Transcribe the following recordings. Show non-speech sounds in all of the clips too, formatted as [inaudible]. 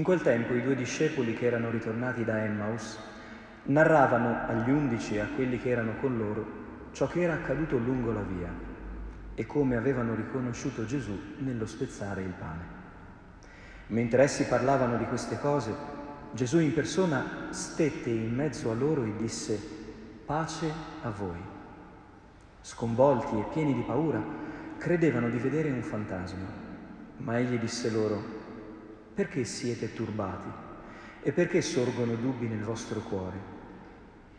In quel tempo i due discepoli che erano ritornati da Emmaus narravano agli undici e a quelli che erano con loro ciò che era accaduto lungo la via e come avevano riconosciuto Gesù nello spezzare il pane. Mentre essi parlavano di queste cose, Gesù in persona stette in mezzo a loro e disse, pace a voi. Sconvolti e pieni di paura, credevano di vedere un fantasma, ma egli disse loro, perché siete turbati e perché sorgono dubbi nel vostro cuore?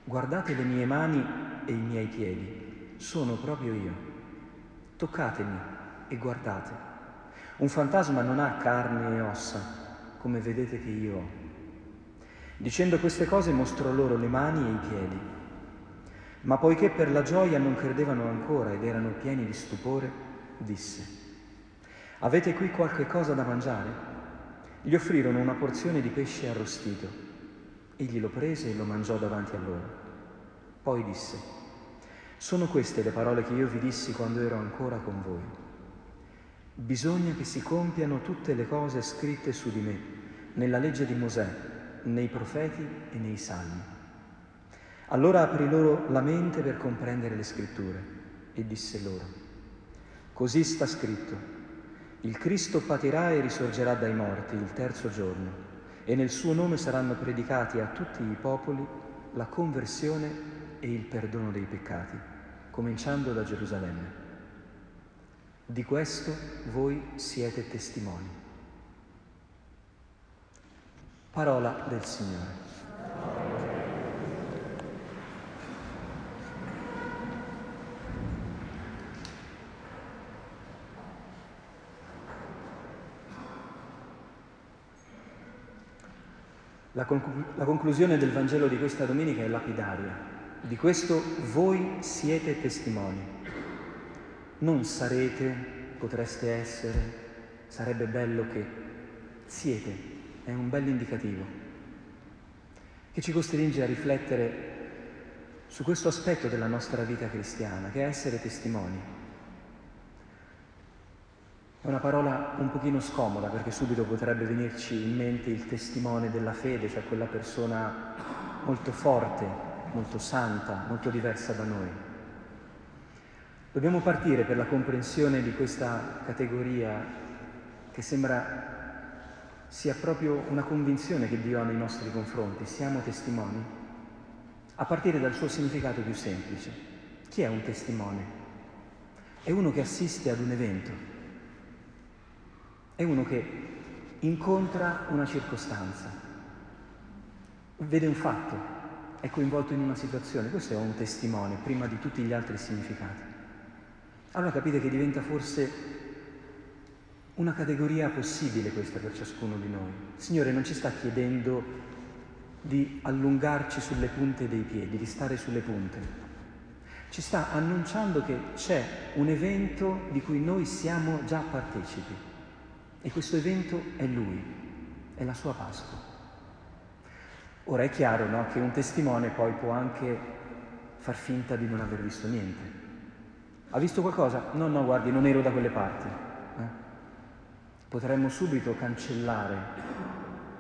Guardate le mie mani e i miei piedi, sono proprio io. Toccatemi e guardate. Un fantasma non ha carne e ossa, come vedete che io ho. Dicendo queste cose mostrò loro le mani e i piedi. Ma poiché per la gioia non credevano ancora ed erano pieni di stupore, disse, Avete qui qualche cosa da mangiare? Gli offrirono una porzione di pesce arrostito. Egli lo prese e lo mangiò davanti a loro. Poi disse, sono queste le parole che io vi dissi quando ero ancora con voi. Bisogna che si compiano tutte le cose scritte su di me, nella legge di Mosè, nei profeti e nei salmi. Allora aprì loro la mente per comprendere le scritture e disse loro, così sta scritto il Cristo patirà e risorgerà dai morti il terzo giorno e nel suo nome saranno predicati a tutti i popoli la conversione e il perdono dei peccati, cominciando da Gerusalemme. Di questo voi siete testimoni. Parola del Signore. La, conclu- la conclusione del Vangelo di questa domenica è lapidaria. Di questo voi siete testimoni. Non sarete, potreste essere, sarebbe bello che siete, è un bel indicativo, che ci costringe a riflettere su questo aspetto della nostra vita cristiana, che è essere testimoni. È una parola un pochino scomoda perché subito potrebbe venirci in mente il testimone della fede, cioè quella persona molto forte, molto santa, molto diversa da noi. Dobbiamo partire per la comprensione di questa categoria che sembra sia proprio una convinzione che Dio ha nei nostri confronti. Siamo testimoni? A partire dal suo significato più semplice. Chi è un testimone? È uno che assiste ad un evento è uno che incontra una circostanza, vede un fatto, è coinvolto in una situazione, questo è un testimone prima di tutti gli altri significati. Allora capite che diventa forse una categoria possibile questa per ciascuno di noi. Il Signore non ci sta chiedendo di allungarci sulle punte dei piedi, di stare sulle punte. Ci sta annunciando che c'è un evento di cui noi siamo già partecipi. E questo evento è Lui, è la sua Pasqua. Ora è chiaro no, che un testimone poi può anche far finta di non aver visto niente. Ha visto qualcosa? No, no, guardi, non ero da quelle parti. Eh? Potremmo subito cancellare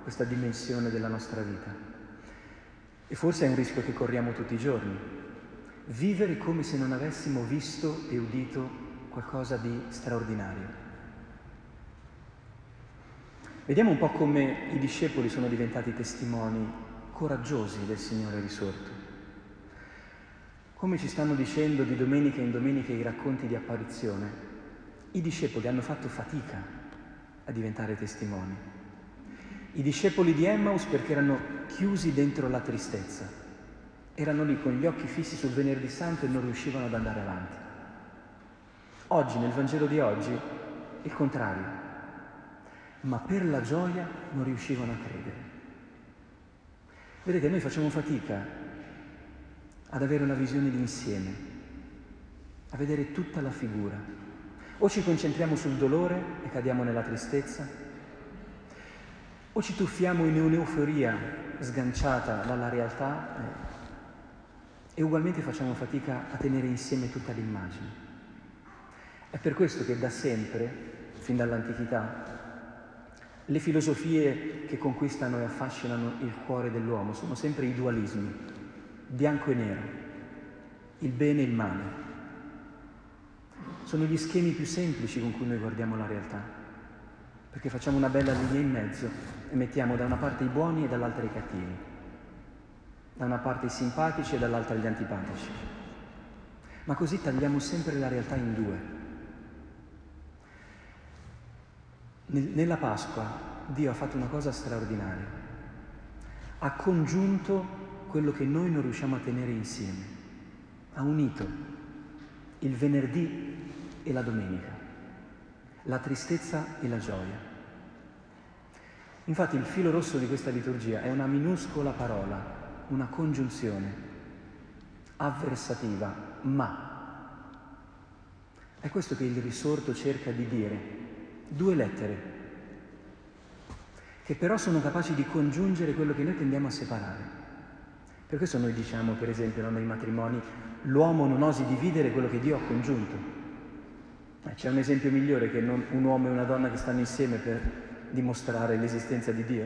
questa dimensione della nostra vita. E forse è un rischio che corriamo tutti i giorni. Vivere come se non avessimo visto e udito qualcosa di straordinario. Vediamo un po' come i discepoli sono diventati testimoni coraggiosi del Signore risorto. Come ci stanno dicendo di domenica in domenica i racconti di apparizione, i discepoli hanno fatto fatica a diventare testimoni. I discepoli di Emmaus perché erano chiusi dentro la tristezza, erano lì con gli occhi fissi sul venerdì santo e non riuscivano ad andare avanti. Oggi, nel Vangelo di oggi, il contrario ma per la gioia non riuscivano a credere. Vedete, noi facciamo fatica ad avere una visione d'insieme, a vedere tutta la figura. O ci concentriamo sul dolore e cadiamo nella tristezza, o ci tuffiamo in un'euforia sganciata dalla realtà eh, e ugualmente facciamo fatica a tenere insieme tutta l'immagine. È per questo che da sempre, fin dall'antichità, Le filosofie che conquistano e affascinano il cuore dell'uomo sono sempre i dualismi, bianco e nero, il bene e il male. Sono gli schemi più semplici con cui noi guardiamo la realtà, perché facciamo una bella linea in mezzo e mettiamo da una parte i buoni e dall'altra i cattivi, da una parte i simpatici e dall'altra gli antipatici. Ma così tagliamo sempre la realtà in due. Nella Pasqua Dio ha fatto una cosa straordinaria. Ha congiunto quello che noi non riusciamo a tenere insieme. Ha unito il venerdì e la domenica, la tristezza e la gioia. Infatti il filo rosso di questa liturgia è una minuscola parola, una congiunzione avversativa, ma. È questo che il risorto cerca di dire due lettere, che però sono capaci di congiungere quello che noi tendiamo a separare. Per questo noi diciamo, per esempio, nei matrimoni, l'uomo non osi dividere quello che Dio ha congiunto. Eh, c'è un esempio migliore che un uomo e una donna che stanno insieme per dimostrare l'esistenza di Dio?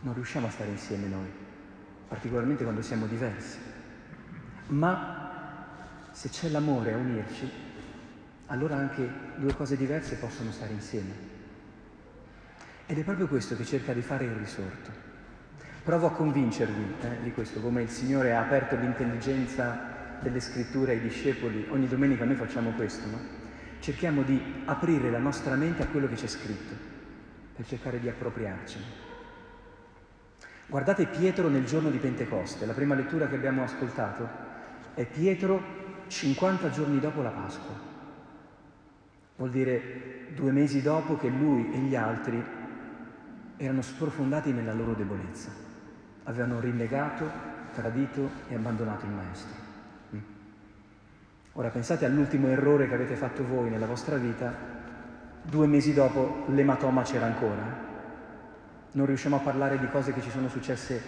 Non riusciamo a stare insieme noi, particolarmente quando siamo diversi. Ma se c'è l'amore a unirci, allora anche due cose diverse possono stare insieme. Ed è proprio questo che cerca di fare il risorto. Provo a convincervi eh, di questo, come il Signore ha aperto l'intelligenza delle scritture ai discepoli. Ogni domenica noi facciamo questo, no? Cerchiamo di aprire la nostra mente a quello che c'è scritto, per cercare di appropriarcene. Guardate Pietro nel giorno di Pentecoste, la prima lettura che abbiamo ascoltato è Pietro 50 giorni dopo la Pasqua. Vuol dire due mesi dopo che lui e gli altri erano sprofondati nella loro debolezza, avevano rinnegato, tradito e abbandonato il Maestro. Mm. Ora pensate all'ultimo errore che avete fatto voi nella vostra vita, due mesi dopo l'ematoma c'era ancora. Non riusciamo a parlare di cose che ci sono successe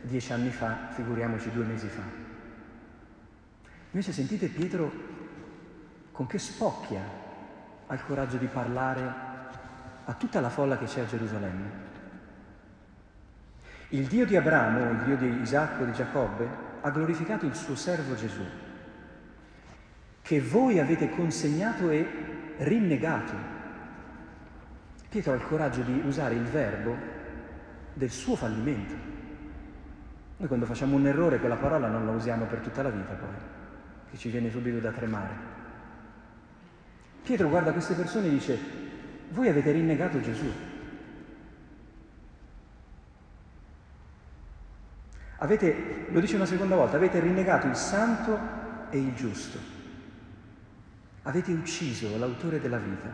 dieci anni fa, figuriamoci due mesi fa. Invece sentite Pietro con che spocchia ha il coraggio di parlare a tutta la folla che c'è a Gerusalemme. Il Dio di Abramo, il Dio di Isacco di Giacobbe, ha glorificato il suo servo Gesù, che voi avete consegnato e rinnegato. Pietro ha il coraggio di usare il verbo del suo fallimento. Noi quando facciamo un errore quella parola non la usiamo per tutta la vita poi, che ci viene subito da tremare. Pietro guarda queste persone e dice, voi avete rinnegato Gesù. Avete, lo dice una seconda volta, avete rinnegato il santo e il giusto. Avete ucciso l'autore della vita.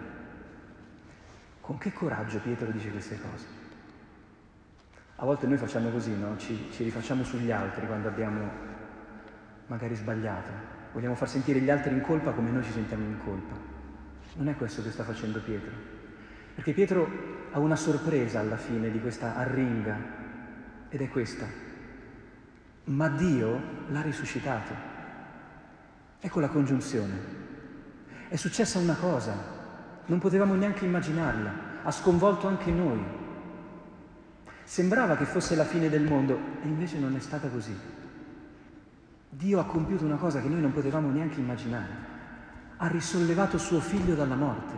Con che coraggio Pietro dice queste cose? A volte noi facciamo così, no? Ci, ci rifacciamo sugli altri quando abbiamo magari sbagliato. Vogliamo far sentire gli altri in colpa come noi ci sentiamo in colpa. Non è questo che sta facendo Pietro, perché Pietro ha una sorpresa alla fine di questa arringa ed è questa. Ma Dio l'ha risuscitato. Ecco la congiunzione. È successa una cosa, non potevamo neanche immaginarla, ha sconvolto anche noi. Sembrava che fosse la fine del mondo e invece non è stata così. Dio ha compiuto una cosa che noi non potevamo neanche immaginare ha risollevato suo figlio dalla morte.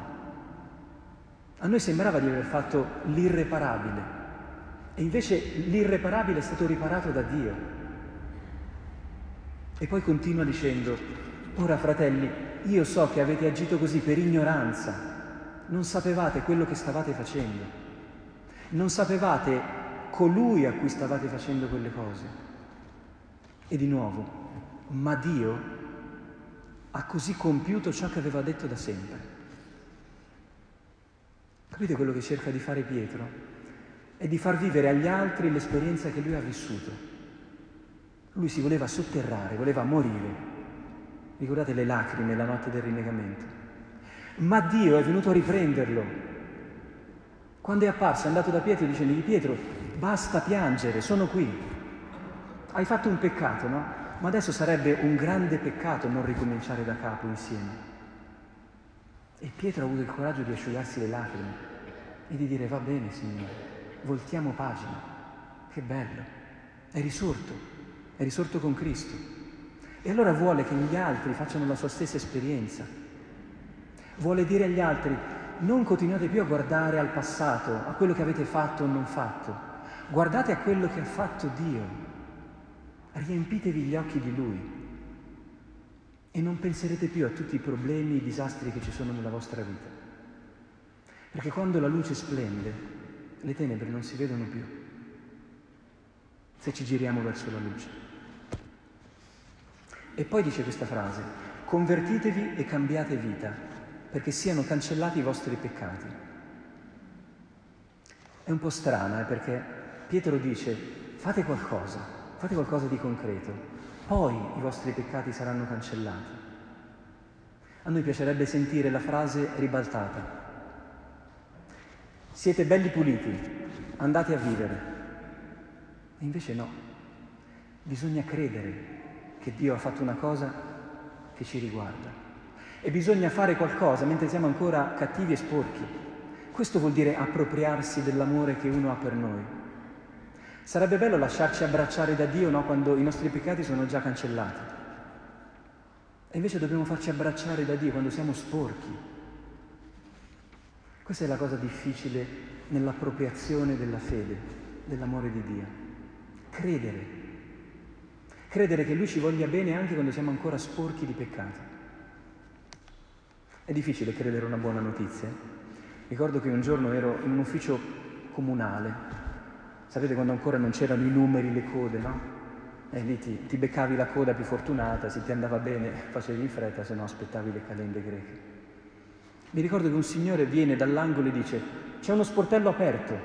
A noi sembrava di aver fatto l'irreparabile e invece l'irreparabile è stato riparato da Dio. E poi continua dicendo, ora fratelli, io so che avete agito così per ignoranza, non sapevate quello che stavate facendo, non sapevate colui a cui stavate facendo quelle cose. E di nuovo, ma Dio ha così compiuto ciò che aveva detto da sempre. Capite quello che cerca di fare Pietro? È di far vivere agli altri l'esperienza che lui ha vissuto. Lui si voleva sotterrare, voleva morire. Ricordate le lacrime la notte del rinnegamento. Ma Dio è venuto a riprenderlo. Quando è apparso, è andato da Pietro dicendogli Pietro, basta piangere, sono qui. Hai fatto un peccato, no? Ma adesso sarebbe un grande peccato non ricominciare da capo insieme. E Pietro ha avuto il coraggio di asciugarsi le lacrime. e di dire va bene Signore, voltiamo pagina, che bello, è risorto, è risorto con Cristo. E allora vuole che gli altri facciano la sua stessa esperienza. Vuole dire agli altri, non continuate più a guardare al passato, a quello che avete fatto o non fatto, guardate a quello che ha fatto Dio. Riempitevi gli occhi di Lui e non penserete più a tutti i problemi, i disastri che ci sono nella vostra vita. Perché quando la luce splende, le tenebre non si vedono più, se ci giriamo verso la luce. E poi dice questa frase, convertitevi e cambiate vita, perché siano cancellati i vostri peccati. È un po' strana, eh, perché Pietro dice, fate qualcosa, fate qualcosa di concreto, poi i vostri peccati saranno cancellati. A noi piacerebbe sentire la frase ribaltata. Siete belli puliti, andate a vivere. E invece no, bisogna credere che Dio ha fatto una cosa che ci riguarda. E bisogna fare qualcosa mentre siamo ancora cattivi e sporchi. Questo vuol dire appropriarsi dell'amore che uno ha per noi. Sarebbe bello lasciarci abbracciare da Dio no? quando i nostri peccati sono già cancellati. E invece dobbiamo farci abbracciare da Dio quando siamo sporchi. Questa è la cosa difficile nell'appropriazione della fede, dell'amore di Dio. Credere. Credere che Lui ci voglia bene anche quando siamo ancora sporchi di peccato. È difficile credere una buona notizia. Ricordo che un giorno ero in un ufficio comunale Sapete quando ancora non c'erano i numeri, le code, no? E lì ti, ti beccavi la coda più fortunata, se ti andava bene facevi in fretta, se no aspettavi le calende greche. Mi ricordo che un signore viene dall'angolo e dice c'è uno sportello aperto,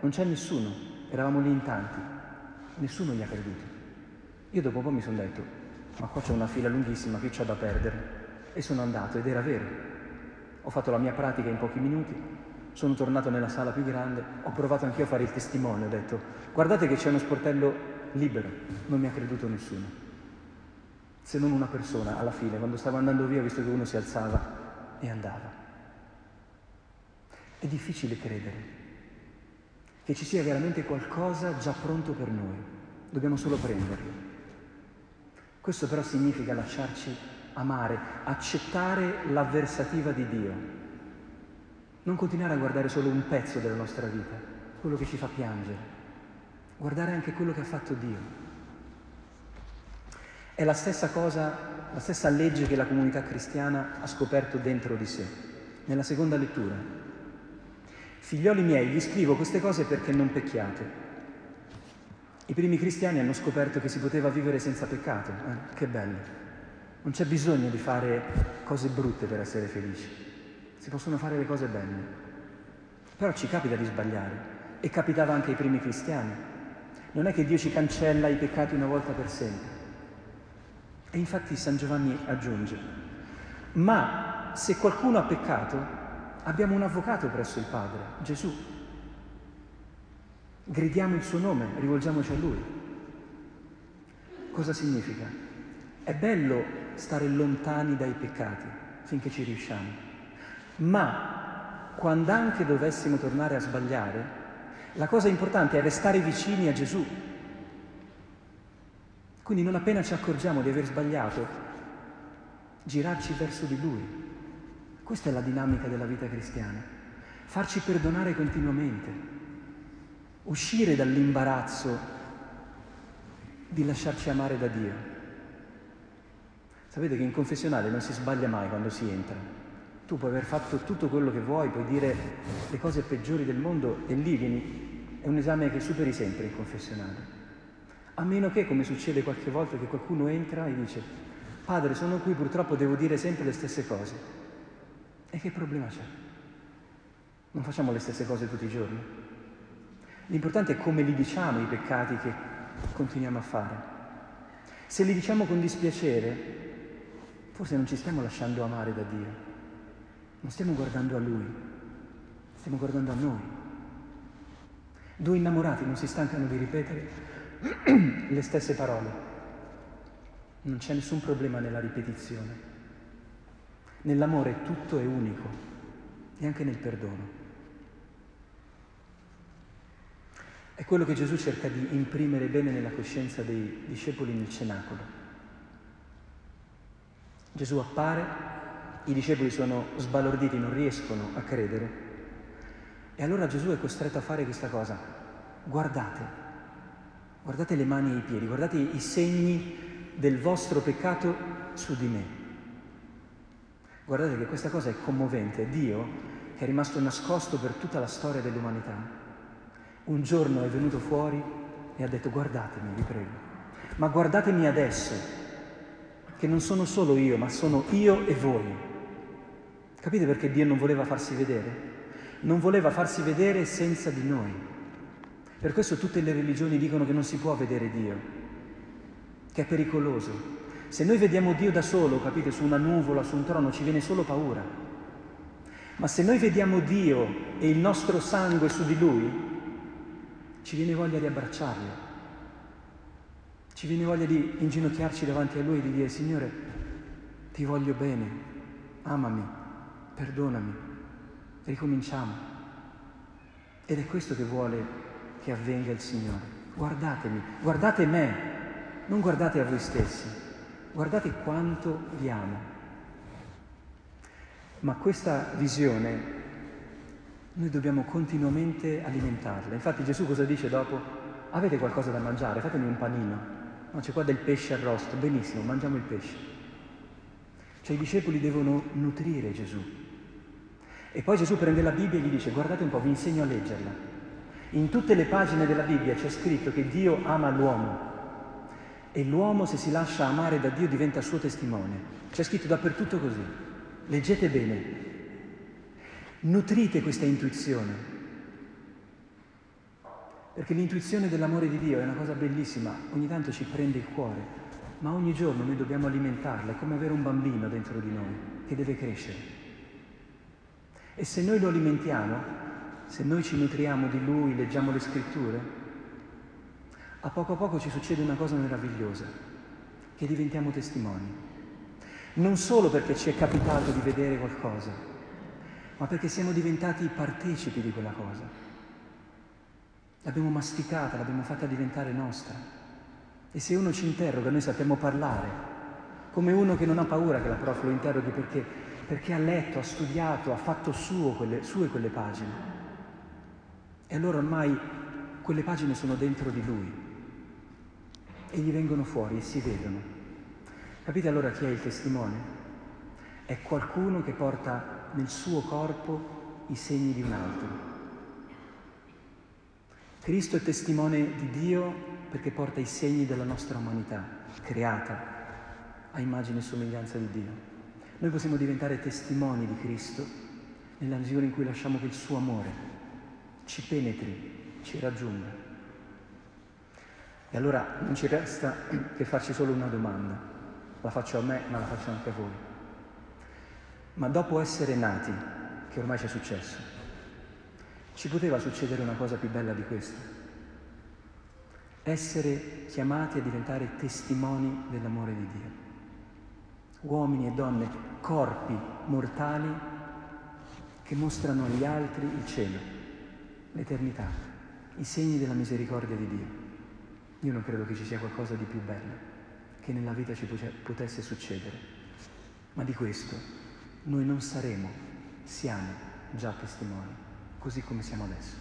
non c'è nessuno, eravamo lì in tanti, nessuno gli ha creduto. Io dopo un po' mi sono detto, ma qua c'è una fila lunghissima, qui c'ho da perdere. E sono andato ed era vero. Ho fatto la mia pratica in pochi minuti, sono tornato nella sala più grande, ho provato anch'io a fare il testimone, ho detto guardate che c'è uno sportello libero, non mi ha creduto nessuno, se non una persona alla fine, quando stavo andando via ho visto che uno si alzava e andava. È difficile credere che ci sia veramente qualcosa già pronto per noi, dobbiamo solo prenderlo. Questo però significa lasciarci amare, accettare l'avversativa di Dio, non continuare a guardare solo un pezzo della nostra vita, quello che ci fa piangere, guardare anche quello che ha fatto Dio. È la stessa cosa, la stessa legge che la comunità cristiana ha scoperto dentro di sé, nella seconda lettura. Figlioli miei, vi scrivo queste cose perché non pecchiate. I primi cristiani hanno scoperto che si poteva vivere senza peccato. Eh? Che bello. Non c'è bisogno di fare cose brutte per essere felici si possono fare le cose belle, però ci capita di sbagliare e capitava anche ai primi cristiani. Non è che Dio ci cancella i peccati una volta per sempre. E infatti San Giovanni aggiunge, ma se qualcuno ha peccato, abbiamo un avvocato presso il Padre, Gesù. Gridiamo il suo nome, rivolgiamoci a Lui. Cosa significa? È bello stare lontani dai peccati finché ci riusciamo. Ma quando anche dovessimo tornare a sbagliare, la cosa importante è restare vicini a Gesù. Quindi non appena ci accorgiamo di aver sbagliato, girarci verso di Lui. Questa è la dinamica della vita cristiana. Farci perdonare continuamente, uscire dall'imbarazzo di lasciarci amare da Dio. Sapete che in confessionale non si sbaglia mai quando si entra. Tu puoi aver fatto tutto quello che vuoi, puoi dire le cose peggiori del mondo e lì vieni, è un esame che superi sempre il confessionale. A meno che, come succede qualche volta, che qualcuno entra e dice, padre, sono qui, purtroppo devo dire sempre le stesse cose. E che problema c'è? Non facciamo le stesse cose tutti i giorni. L'importante è come li diciamo i peccati che continuiamo a fare. Se li diciamo con dispiacere, forse non ci stiamo lasciando amare da Dio. Non stiamo guardando a Lui, stiamo guardando a noi. Due innamorati non si stancano di ripetere [clears throat] le stesse parole. Non c'è nessun problema nella ripetizione. Nell'amore tutto è unico e anche nel perdono. È quello che Gesù cerca di imprimere bene nella coscienza dei discepoli nel cenacolo. Gesù appare, i discepoli sono sbalorditi, non riescono a credere. E allora Gesù è costretto a fare questa cosa. Guardate, guardate le mani e i piedi, guardate i segni del vostro peccato su di me. Guardate che questa cosa è commovente. Dio, che è rimasto nascosto per tutta la storia dell'umanità, un giorno è venuto fuori e ha detto guardatemi, vi prego, ma guardatemi adesso, che non sono solo io, ma sono io e voi. Capite perché Dio non voleva farsi vedere? Non voleva farsi vedere senza di noi. Per questo tutte le religioni dicono che non si può vedere Dio, che è pericoloso. Se noi vediamo Dio da solo, capite, su una nuvola, su un trono, ci viene solo paura. Ma se noi vediamo Dio e il nostro sangue su di Lui, ci viene voglia di abbracciarlo, ci viene voglia di inginocchiarci davanti a Lui e di dire Signore, ti voglio bene, amami, perdonami, ricominciamo. Ed è questo che vuole che avvenga il Signore. Guardatemi, guardate me, non guardate a voi stessi, guardate quanto vi amo. Ma questa visione noi dobbiamo continuamente alimentarla. Infatti Gesù cosa dice dopo? Avete qualcosa da mangiare? Fatemi un panino. No, c'è qua del pesce arrosto. Benissimo, mangiamo il pesce. Cioè i discepoli devono nutrire Gesù. E poi Gesù prende la Bibbia e gli dice guardate un po', vi insegno a leggerla. In tutte le pagine della Bibbia c'è scritto che Dio ama l'uomo e l'uomo se si lascia amare da Dio diventa suo testimone. C'è scritto dappertutto così. Leggete bene, Nutrite questa intuizione, perché l'intuizione dell'amore di Dio è una cosa bellissima, ogni tanto ci prende il cuore, ma ogni giorno noi dobbiamo alimentarla, è come avere un bambino dentro di noi che deve crescere. E se noi lo alimentiamo, se noi ci nutriamo di lui, leggiamo le scritture, a poco a poco ci succede una cosa meravigliosa, che diventiamo testimoni. Non solo perché ci è capitato di vedere qualcosa, ma perché siamo diventati partecipi di quella cosa. L'abbiamo masticata, l'abbiamo fatta diventare nostra. E se uno ci interroga, noi sappiamo parlare, come uno che non ha paura che la prof lo interroghi perché, perché ha letto, ha studiato, ha fatto quelle, sue quelle pagine. E allora ormai quelle pagine sono dentro di lui e gli vengono fuori e si vedono. Capite allora chi è il testimone? È qualcuno che porta nel suo corpo i segni di un altro. Cristo è testimone di Dio perché porta i segni della nostra umanità, creata a immagine e somiglianza di Dio. Noi possiamo diventare testimoni di Cristo nella misura in cui lasciamo che il suo amore ci penetri, ci raggiunga. E allora non ci resta che farci solo una domanda. La faccio a me, ma la faccio anche a voi. Ma dopo essere nati, che ormai ci è successo, ci poteva succedere una cosa più bella di questa? Essere chiamati a diventare testimoni dell'amore di Dio. Uomini e donne, corpi mortali che mostrano agli altri il cielo, l'eternità, i segni della misericordia di Dio. Io non credo che ci sia qualcosa di più bello che nella vita ci potesse succedere, ma di questo noi non saremo, siamo già testimoni, così come siamo adesso.